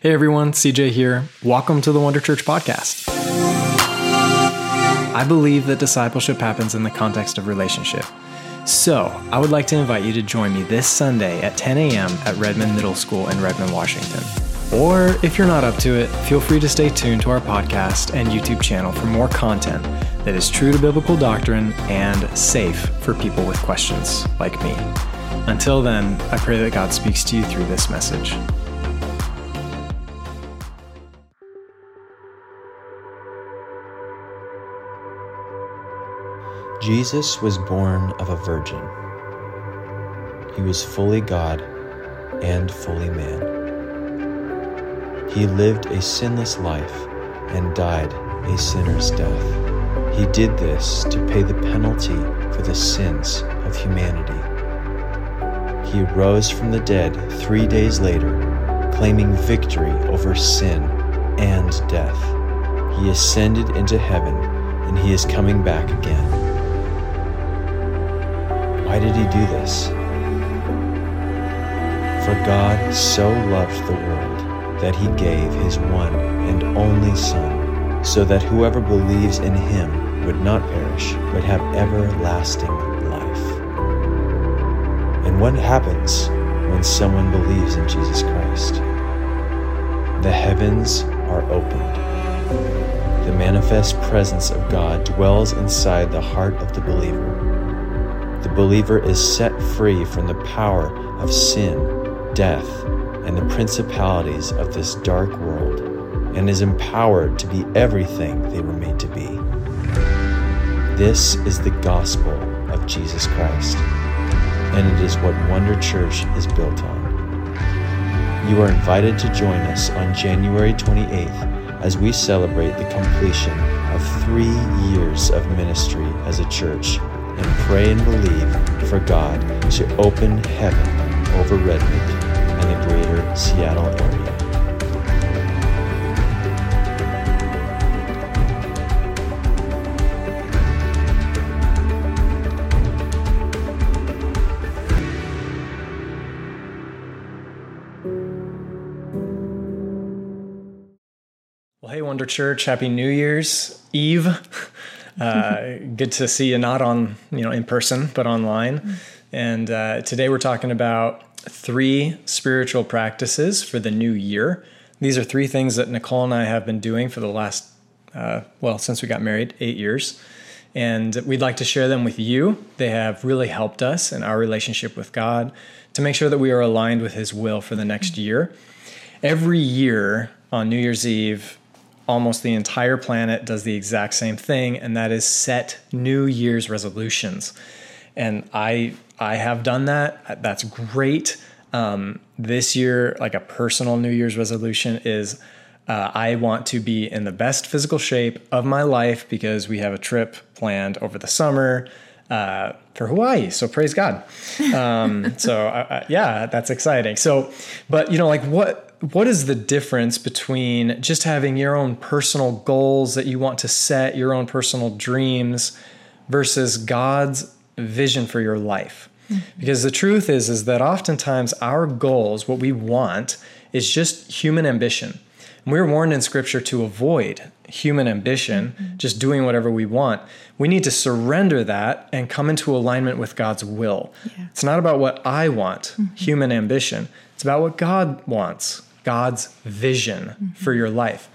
Hey everyone, CJ here. Welcome to the Wonder Church podcast. I believe that discipleship happens in the context of relationship. So, I would like to invite you to join me this Sunday at 10 a.m. at Redmond Middle School in Redmond, Washington. Or if you're not up to it, feel free to stay tuned to our podcast and YouTube channel for more content that is true to biblical doctrine and safe for people with questions like me. Until then, I pray that God speaks to you through this message. Jesus was born of a virgin. He was fully God and fully man. He lived a sinless life and died a sinner's death. He did this to pay the penalty for the sins of humanity. He rose from the dead three days later, claiming victory over sin and death. He ascended into heaven and he is coming back again. Why did he do this? For God so loved the world that he gave his one and only Son, so that whoever believes in him would not perish, but have everlasting life. And what happens when someone believes in Jesus Christ? The heavens are opened. The manifest presence of God dwells inside the heart of the believer the believer is set free from the power of sin, death, and the principalities of this dark world, and is empowered to be everything they were made to be. This is the gospel of Jesus Christ, and it is what Wonder Church is built on. You are invited to join us on January 28th as we celebrate the completion of three years of ministry as a church and pray and believe for God to open heaven over Redmond and the greater Seattle area. Well, hey, Wonder Church, Happy New Year's Eve. Uh, good to see you not on, you know, in person, but online. Mm-hmm. And uh, today we're talking about three spiritual practices for the new year. These are three things that Nicole and I have been doing for the last, uh, well, since we got married, eight years. And we'd like to share them with you. They have really helped us in our relationship with God to make sure that we are aligned with His will for the next year. Every year on New Year's Eve, almost the entire planet does the exact same thing, and that is set New Year's resolutions. And I I have done that. That's great. Um, this year, like a personal New Year's resolution is. Uh, I want to be in the best physical shape of my life because we have a trip planned over the summer uh, for Hawaii. So praise God. Um, so uh, uh, yeah, that's exciting. So, but you know, like what what is the difference between just having your own personal goals that you want to set, your own personal dreams, versus God's vision for your life? Mm-hmm. Because the truth is, is that oftentimes our goals, what we want, is just human ambition. And we're warned in Scripture to avoid human ambition, mm-hmm. just doing whatever we want. We need to surrender that and come into alignment with God's will. Yeah. It's not about what I want, mm-hmm. human ambition. It's about what God wants, God's vision mm-hmm. for your life.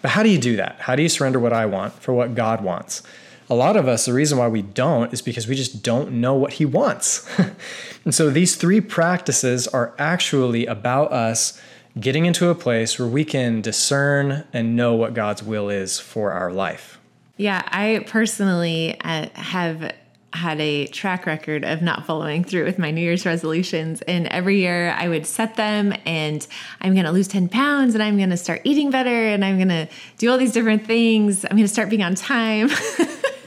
But how do you do that? How do you surrender what I want for what God wants? A lot of us, the reason why we don't is because we just don't know what He wants. and so these three practices are actually about us getting into a place where we can discern and know what God's will is for our life. Yeah, I personally uh, have had a track record of not following through with my New Year's resolutions. And every year I would set them and I'm going to lose 10 pounds and I'm going to start eating better and I'm going to do all these different things. I'm going to start being on time.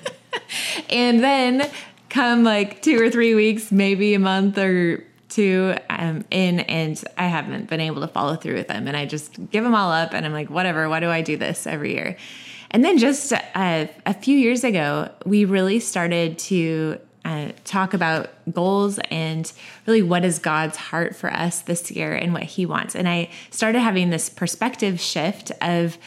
and then come like two or three weeks, maybe a month or two um, in, and I haven't been able to follow through with them. And I just give them all up and I'm like, whatever, why do I do this every year? And then just a, a few years ago, we really started to uh, talk about goals and really what is God's heart for us this year and what He wants. And I started having this perspective shift of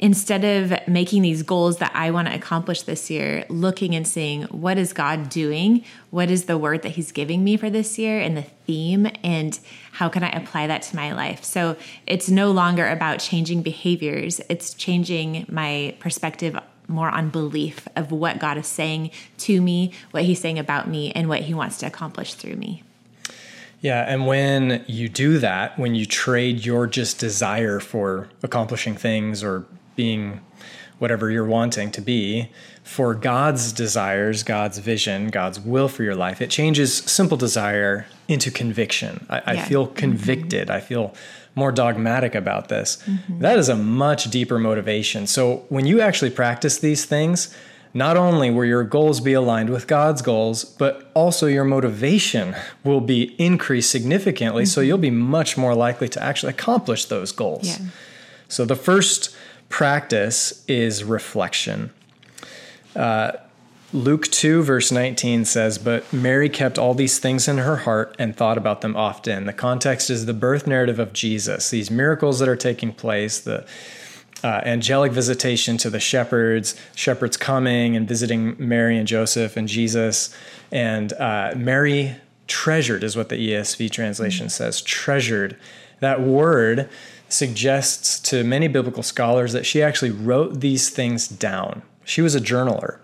instead of making these goals that I want to accomplish this year, looking and seeing what is God doing? What is the word that He's giving me for this year and the theme? And how can I apply that to my life? So it's no longer about changing behaviors, it's changing my perspective more on belief of what God is saying to me, what He's saying about me, and what He wants to accomplish through me. Yeah, and when you do that, when you trade your just desire for accomplishing things or being whatever you're wanting to be for God's desires, God's vision, God's will for your life, it changes simple desire into conviction. I, yeah. I feel convicted. Mm-hmm. I feel more dogmatic about this. Mm-hmm. That is a much deeper motivation. So when you actually practice these things, not only will your goals be aligned with God's goals, but also your motivation will be increased significantly. Mm-hmm. So you'll be much more likely to actually accomplish those goals. Yeah. So the first practice is reflection. Uh, Luke 2, verse 19 says, But Mary kept all these things in her heart and thought about them often. The context is the birth narrative of Jesus, these miracles that are taking place, the uh, angelic visitation to the shepherds, shepherds coming and visiting Mary and Joseph and Jesus. And uh, Mary treasured, is what the ESV translation says, treasured. That word suggests to many biblical scholars that she actually wrote these things down. She was a journaler.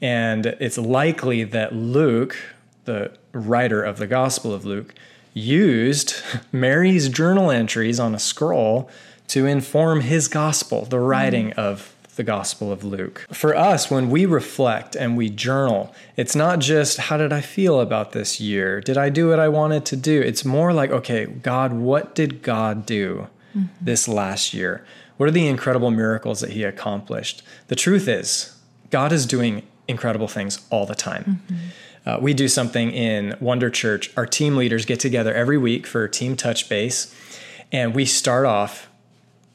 And it's likely that Luke, the writer of the Gospel of Luke, used Mary's journal entries on a scroll to inform his gospel, the writing mm. of the Gospel of Luke. For us, when we reflect and we journal, it's not just how did I feel about this year? Did I do what I wanted to do? It's more like, okay, God, what did God do mm-hmm. this last year? What are the incredible miracles that He accomplished? The truth is, God is doing incredible things all the time. Mm-hmm. Uh, we do something in Wonder Church. Our team leaders get together every week for Team Touch Base, and we start off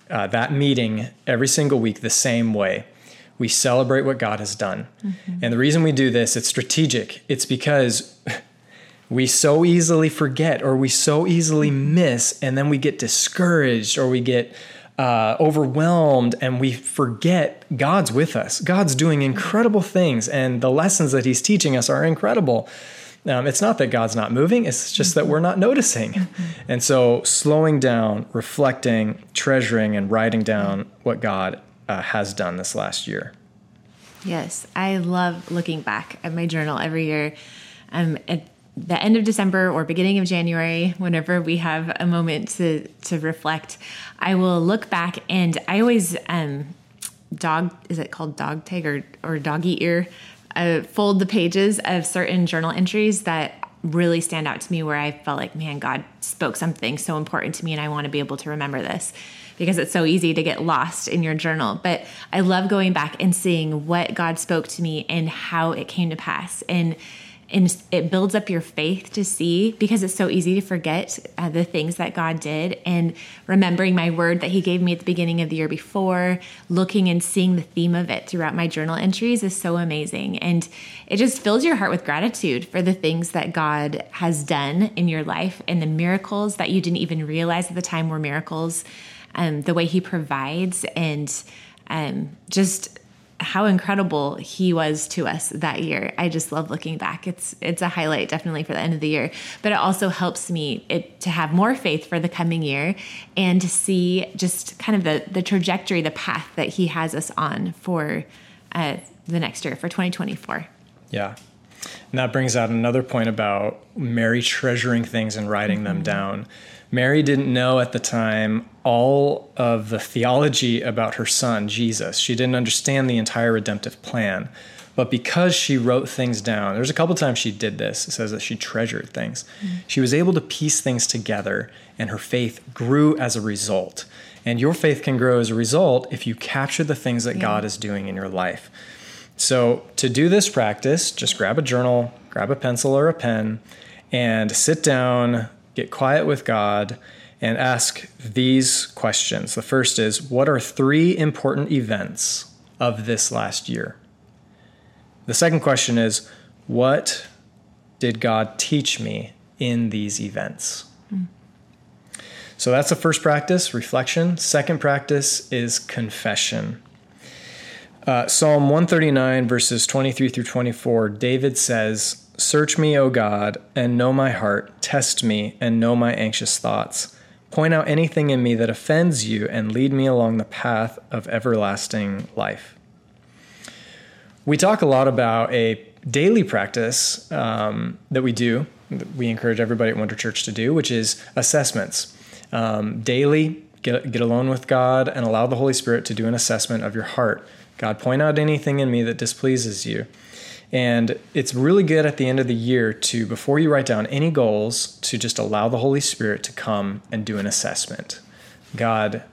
uh, that meeting every single week the same way. We celebrate what God has done. Mm-hmm. And the reason we do this, it's strategic. It's because we so easily forget or we so easily miss, and then we get discouraged or we get uh, overwhelmed and we forget God's with us. God's doing incredible things, and the lessons that He's teaching us are incredible. Um, it's not that God's not moving, it's just that we're not noticing. Mm-hmm. And so, slowing down, reflecting, treasuring, and writing down what God uh, has done this last year. Yes, I love looking back at my journal every year. Um, at the end of December or beginning of January, whenever we have a moment to to reflect, I will look back and I always um, dog is it called dog tag or or doggy ear uh, fold the pages of certain journal entries that really stand out to me where I felt like, man, God spoke something so important to me and I want to be able to remember this because it's so easy to get lost in your journal. But I love going back and seeing what God spoke to me and how it came to pass. And and it builds up your faith to see because it's so easy to forget uh, the things that God did. And remembering my word that he gave me at the beginning of the year before looking and seeing the theme of it throughout my journal entries is so amazing. And it just fills your heart with gratitude for the things that God has done in your life and the miracles that you didn't even realize at the time were miracles um, the way he provides and um, just how incredible he was to us that year. I just love looking back. It's it's a highlight definitely for the end of the year, but it also helps me it, to have more faith for the coming year and to see just kind of the the trajectory, the path that he has us on for uh, the next year for 2024. Yeah. And that brings out another point about Mary treasuring things and writing mm-hmm. them down. Mary didn't know at the time all of the theology about her son, Jesus. She didn't understand the entire redemptive plan. But because she wrote things down, there's a couple times she did this. It says that she treasured things. Mm-hmm. She was able to piece things together, and her faith grew as a result. And your faith can grow as a result if you capture the things that yeah. God is doing in your life. So, to do this practice, just grab a journal, grab a pencil or a pen, and sit down, get quiet with God, and ask these questions. The first is What are three important events of this last year? The second question is What did God teach me in these events? So that's the first practice, reflection. Second practice is confession. Uh, Psalm 139, verses 23 through 24, David says, Search me, O God, and know my heart. Test me and know my anxious thoughts. Point out anything in me that offends you and lead me along the path of everlasting life. We talk a lot about a daily practice um, that we do, that we encourage everybody at Wonder Church to do, which is assessments. Um, daily, get, get alone with God and allow the Holy Spirit to do an assessment of your heart. God, point out anything in me that displeases you. And it's really good at the end of the year to, before you write down any goals, to just allow the Holy Spirit to come and do an assessment. God,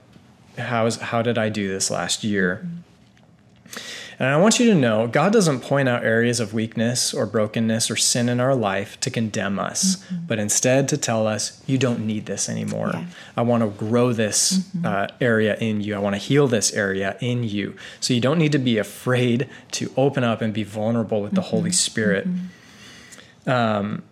how, is, how did I do this last year? Mm-hmm. And I want you to know God doesn't point out areas of weakness or brokenness or sin in our life to condemn us, mm-hmm. but instead to tell us, you don't need this anymore. Yeah. I want to grow this mm-hmm. uh, area in you. I want to heal this area in you. So you don't need to be afraid to open up and be vulnerable with the mm-hmm. Holy Spirit. Mm-hmm. Um,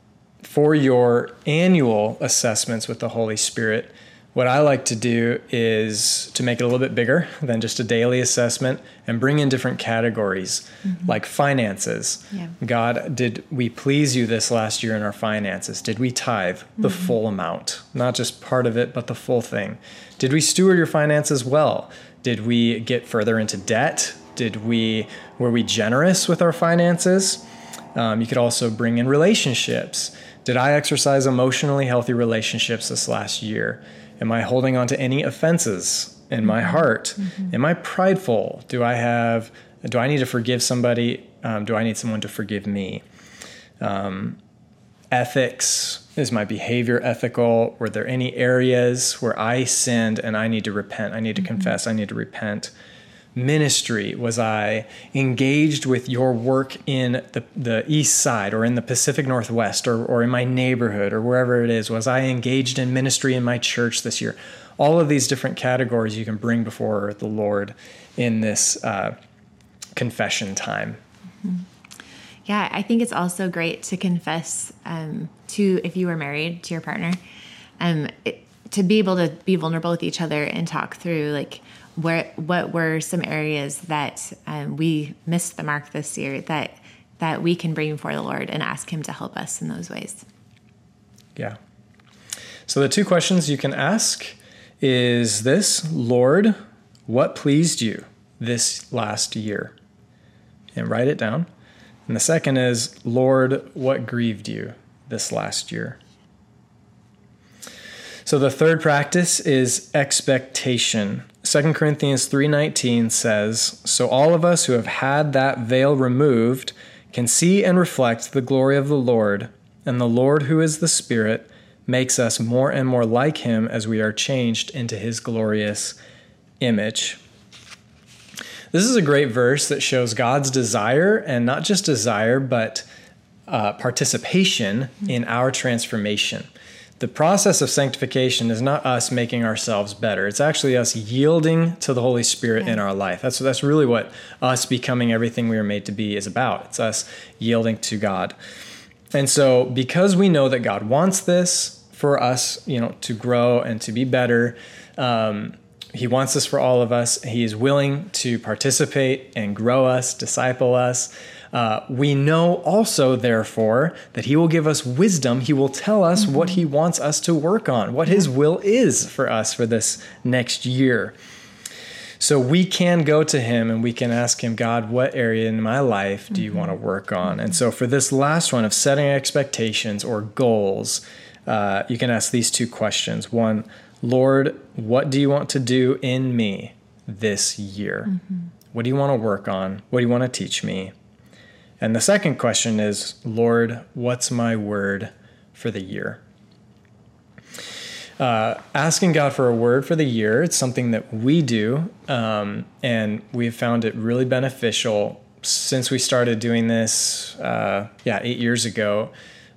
for your annual assessments with the Holy Spirit, what I like to do is to make it a little bit bigger than just a daily assessment and bring in different categories mm-hmm. like finances. Yeah. God, did we please you this last year in our finances? Did we tithe the mm-hmm. full amount? Not just part of it, but the full thing. Did we steward your finances well? Did we get further into debt? Did we were we generous with our finances? Um, you could also bring in relationships. Did I exercise emotionally healthy relationships this last year? Am I holding on to any offenses in my mm-hmm. heart? Mm-hmm. Am I prideful? Do I have? Do I need to forgive somebody? Um, do I need someone to forgive me? Um, ethics is my behavior ethical? Were there any areas where I sinned and I need to repent? I need to mm-hmm. confess. I need to repent ministry? Was I engaged with your work in the, the east side or in the Pacific Northwest or, or in my neighborhood or wherever it is? Was I engaged in ministry in my church this year? All of these different categories you can bring before the Lord in this uh, confession time. Mm-hmm. Yeah, I think it's also great to confess um, to, if you were married to your partner, um, it, to be able to be vulnerable with each other and talk through like where what were some areas that um, we missed the mark this year that that we can bring before the Lord and ask Him to help us in those ways. Yeah. So the two questions you can ask is this Lord, what pleased you this last year? And write it down. And the second is Lord, what grieved you this last year? So the third practice is expectation. 2 Corinthians 3:19 says, "So all of us who have had that veil removed can see and reflect the glory of the Lord, and the Lord who is the Spirit makes us more and more like him as we are changed into his glorious image." This is a great verse that shows God's desire, and not just desire, but uh, participation in our transformation the process of sanctification is not us making ourselves better. It's actually us yielding to the Holy Spirit yeah. in our life. That's that's really what us becoming everything we are made to be is about. It's us yielding to God. And so because we know that God wants this for us, you know, to grow and to be better, um, he wants this for all of us. He is willing to participate and grow us, disciple us. Uh, we know also, therefore, that He will give us wisdom. He will tell us mm-hmm. what He wants us to work on, what His will is for us for this next year. So we can go to Him and we can ask Him, God, what area in my life do you mm-hmm. want to work on? And so for this last one of setting expectations or goals, uh, you can ask these two questions. One, Lord, what do you want to do in me this year? Mm-hmm. What do you want to work on? What do you want to teach me? And the second question is, Lord, what's my word for the year? Uh, asking God for a word for the year, it's something that we do, um, and we've found it really beneficial since we started doing this, uh, yeah, eight years ago.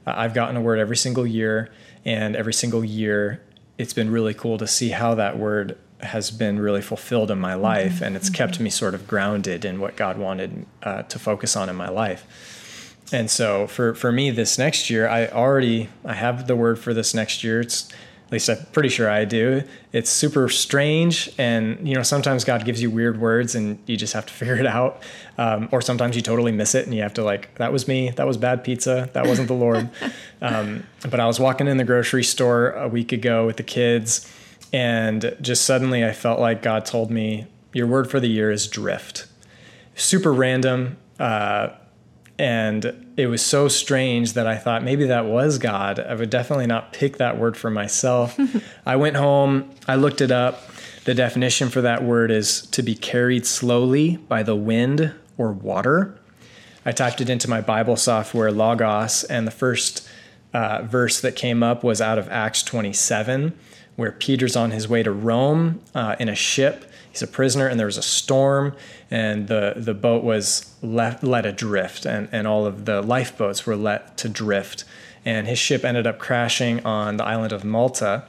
Uh, I've gotten a word every single year, and every single year, it's been really cool to see how that word has been really fulfilled in my life, mm-hmm. and it's kept me sort of grounded in what God wanted uh, to focus on in my life. and so for for me this next year, I already I have the word for this next year. It's at least I'm pretty sure I do. It's super strange, and you know sometimes God gives you weird words, and you just have to figure it out. Um, or sometimes you totally miss it, and you have to like, that was me. That was bad pizza. That wasn't the Lord. um, but I was walking in the grocery store a week ago with the kids, and just suddenly I felt like God told me, "Your word for the year is drift." Super random. Uh, and it was so strange that I thought maybe that was God. I would definitely not pick that word for myself. I went home, I looked it up. The definition for that word is to be carried slowly by the wind or water. I typed it into my Bible software, Logos, and the first uh, verse that came up was out of Acts 27, where Peter's on his way to Rome uh, in a ship. He's a prisoner and there was a storm and the, the boat was let adrift and, and all of the lifeboats were let to drift. And his ship ended up crashing on the island of malta.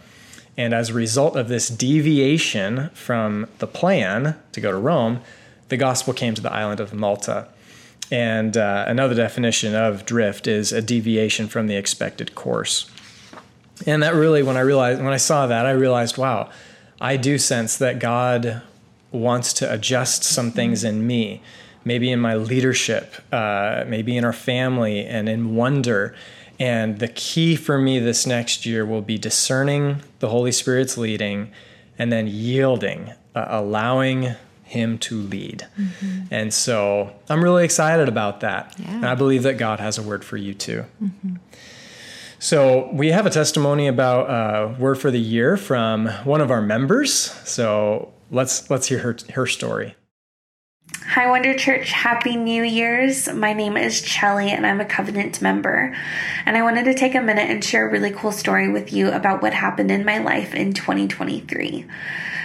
And as a result of this deviation from the plan to go to rome the gospel came to the island of malta. And uh, another definition of drift is a deviation from the expected course and that really when i realized when i saw that i realized wow I do sense that God wants to adjust some things in me, maybe in my leadership, uh, maybe in our family, and in wonder. And the key for me this next year will be discerning the Holy Spirit's leading and then yielding, uh, allowing Him to lead. Mm-hmm. And so I'm really excited about that. Yeah. And I believe that God has a word for you too. Mm-hmm. So we have a testimony about uh, word for the year from one of our members. So let's let's hear her her story. Hi, Wonder Church. Happy New Year's. My name is Chelly and I'm a covenant member. And I wanted to take a minute and share a really cool story with you about what happened in my life in 2023.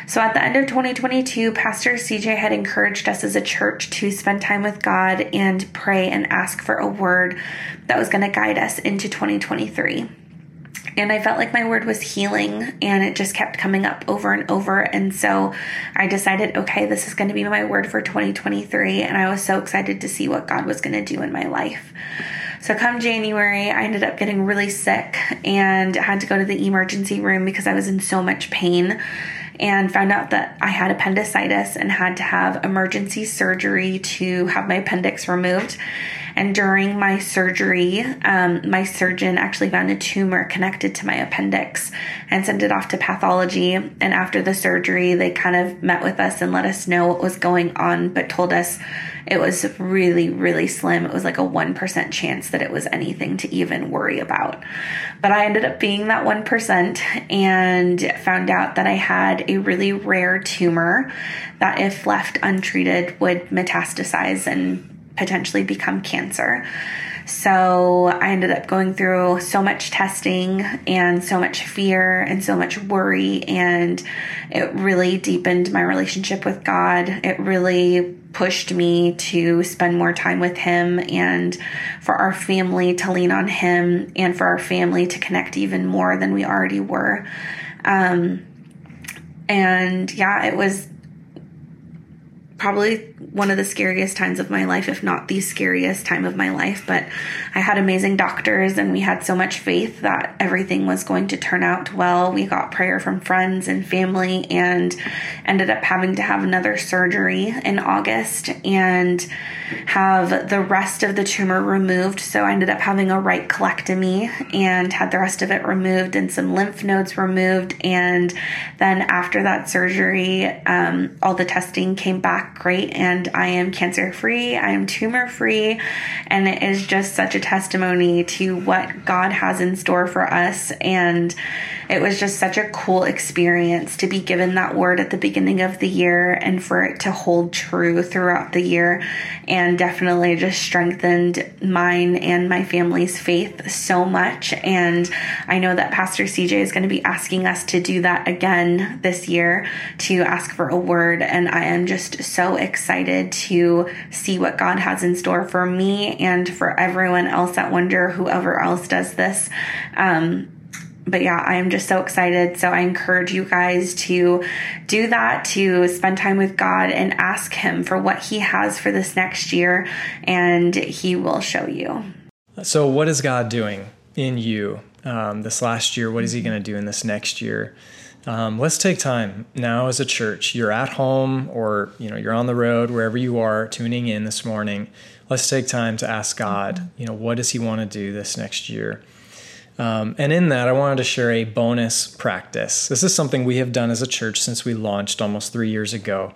So, at the end of 2022, Pastor CJ had encouraged us as a church to spend time with God and pray and ask for a word that was going to guide us into 2023 and I felt like my word was healing and it just kept coming up over and over. And so I decided, okay, this is going to be my word for 2023. And I was so excited to see what God was going to do in my life. So come January, I ended up getting really sick and had to go to the emergency room because I was in so much pain and found out that I had appendicitis and had to have emergency surgery to have my appendix removed. And during my surgery, um, my surgeon actually found a tumor connected to my appendix and sent it off to pathology. And after the surgery, they kind of met with us and let us know what was going on, but told us it was really, really slim. It was like a 1% chance that it was anything to even worry about. But I ended up being that 1% and found out that I had a really rare tumor that, if left untreated, would metastasize and potentially become cancer. So I ended up going through so much testing and so much fear and so much worry, and it really deepened my relationship with God. It really pushed me to spend more time with Him and for our family to lean on Him and for our family to connect even more than we already were. Um, and yeah, it was probably one of the scariest times of my life, if not the scariest time of my life. But I had amazing doctors and we had so much faith that everything was going to turn out well. We got prayer from friends and family and ended up having to have another surgery in August and have the rest of the tumor removed. So I ended up having a right colectomy and had the rest of it removed and some lymph nodes removed. And then after that surgery, um, all the testing came back great and I am cancer free, I am tumor free, and it is just such a testimony to what God has in store for us. And it was just such a cool experience to be given that word at the beginning of the year and for it to hold true throughout the year, and definitely just strengthened mine and my family's faith so much. And I know that Pastor CJ is going to be asking us to do that again this year to ask for a word, and I am just so excited to see what God has in store for me and for everyone else at Wonder, whoever else does this. Um, but yeah, I am just so excited. So I encourage you guys to do that, to spend time with God and ask Him for what He has for this next year, and He will show you. So, what is God doing in you um, this last year? What is He going to do in this next year? Um, let's take time now as a church. You're at home or you know you're on the road, wherever you are, tuning in this morning. Let's take time to ask God. You know, what does He want to do this next year? Um, and in that, I wanted to share a bonus practice. This is something we have done as a church since we launched almost three years ago.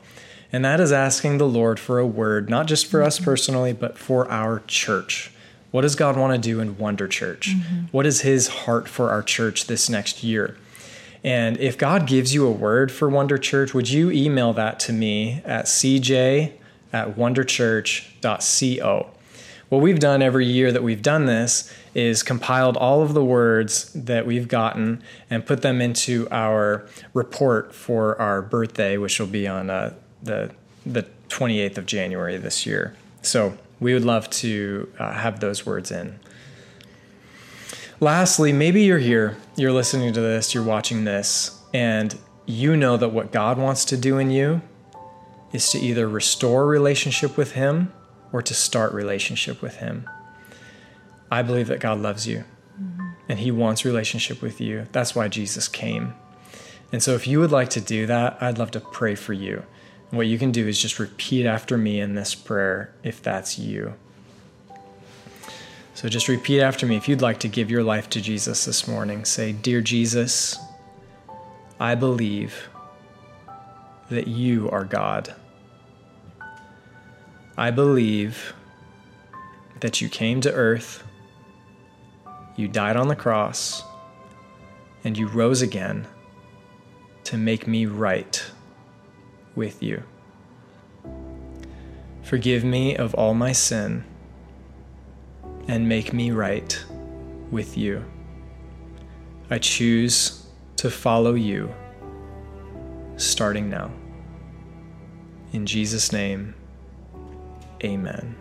And that is asking the Lord for a word, not just for us personally, but for our church. What does God want to do in Wonder Church? Mm-hmm. What is His heart for our church this next year? And if God gives you a word for Wonder Church, would you email that to me at cj at wonderchurch.co? What we've done every year that we've done this is compiled all of the words that we've gotten and put them into our report for our birthday, which will be on uh, the the 28th of January this year. So we would love to uh, have those words in. Lastly, maybe you're here, you're listening to this, you're watching this, and you know that what God wants to do in you is to either restore relationship with Him or to start relationship with Him. I believe that God loves you mm-hmm. and He wants relationship with you. That's why Jesus came. And so, if you would like to do that, I'd love to pray for you. What you can do is just repeat after me in this prayer if that's you. So just repeat after me if you'd like to give your life to Jesus this morning. Say, Dear Jesus, I believe that you are God. I believe that you came to earth, you died on the cross, and you rose again to make me right with you. Forgive me of all my sin and make me right with you. I choose to follow you starting now. In Jesus' name, amen.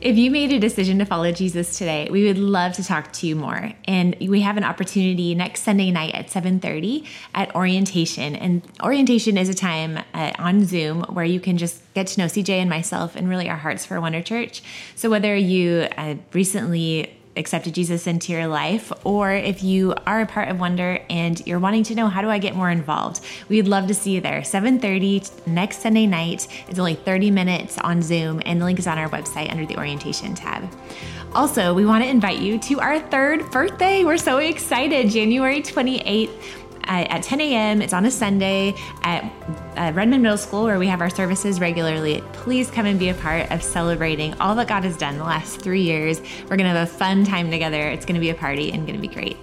If you made a decision to follow Jesus today, we would love to talk to you more. And we have an opportunity next Sunday night at 7:30 at orientation. And orientation is a time uh, on Zoom where you can just get to know CJ and myself and really our hearts for Wonder Church. So whether you uh, recently accepted Jesus into your life, or if you are a part of Wonder and you're wanting to know how do I get more involved, we'd love to see you there. 7:30 next Sunday night. It's only 30 minutes on Zoom, and the link is on our website under the orientation tab. Also, we want to invite you to our third birthday. We're so excited. January 28th at 10 a.m. It's on a Sunday at uh, Redmond Middle School where we have our services regularly. Please come and be a part of celebrating all that God has done the last three years. We're going to have a fun time together. It's going to be a party and going to be great.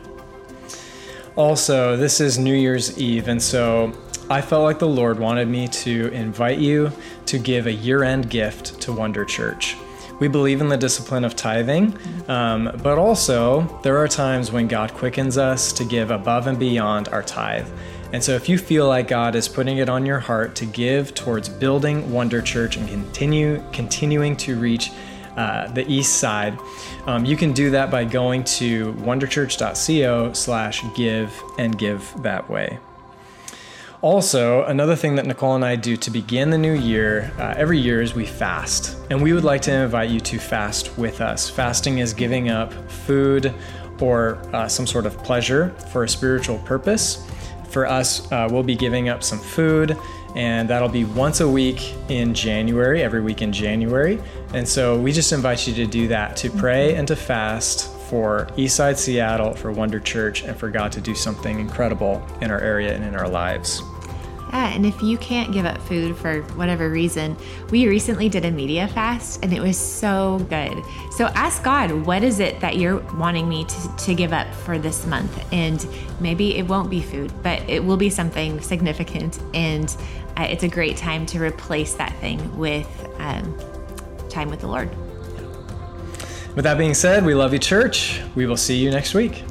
Also, this is New Year's Eve, and so I felt like the Lord wanted me to invite you to give a year end gift to Wonder Church. We believe in the discipline of tithing, um, but also there are times when God quickens us to give above and beyond our tithe. And so if you feel like God is putting it on your heart to give towards building Wonder Church and continue continuing to reach uh, the east side, um, you can do that by going to wonderchurch.co slash give and give that way. Also, another thing that Nicole and I do to begin the new year uh, every year is we fast. And we would like to invite you to fast with us. Fasting is giving up food or uh, some sort of pleasure for a spiritual purpose. For us, uh, we'll be giving up some food, and that'll be once a week in January, every week in January. And so we just invite you to do that, to pray and to fast for Eastside Seattle, for Wonder Church, and for God to do something incredible in our area and in our lives. And if you can't give up food for whatever reason, we recently did a media fast and it was so good. So ask God, what is it that you're wanting me to, to give up for this month? And maybe it won't be food, but it will be something significant. And uh, it's a great time to replace that thing with um, time with the Lord. With that being said, we love you, church. We will see you next week.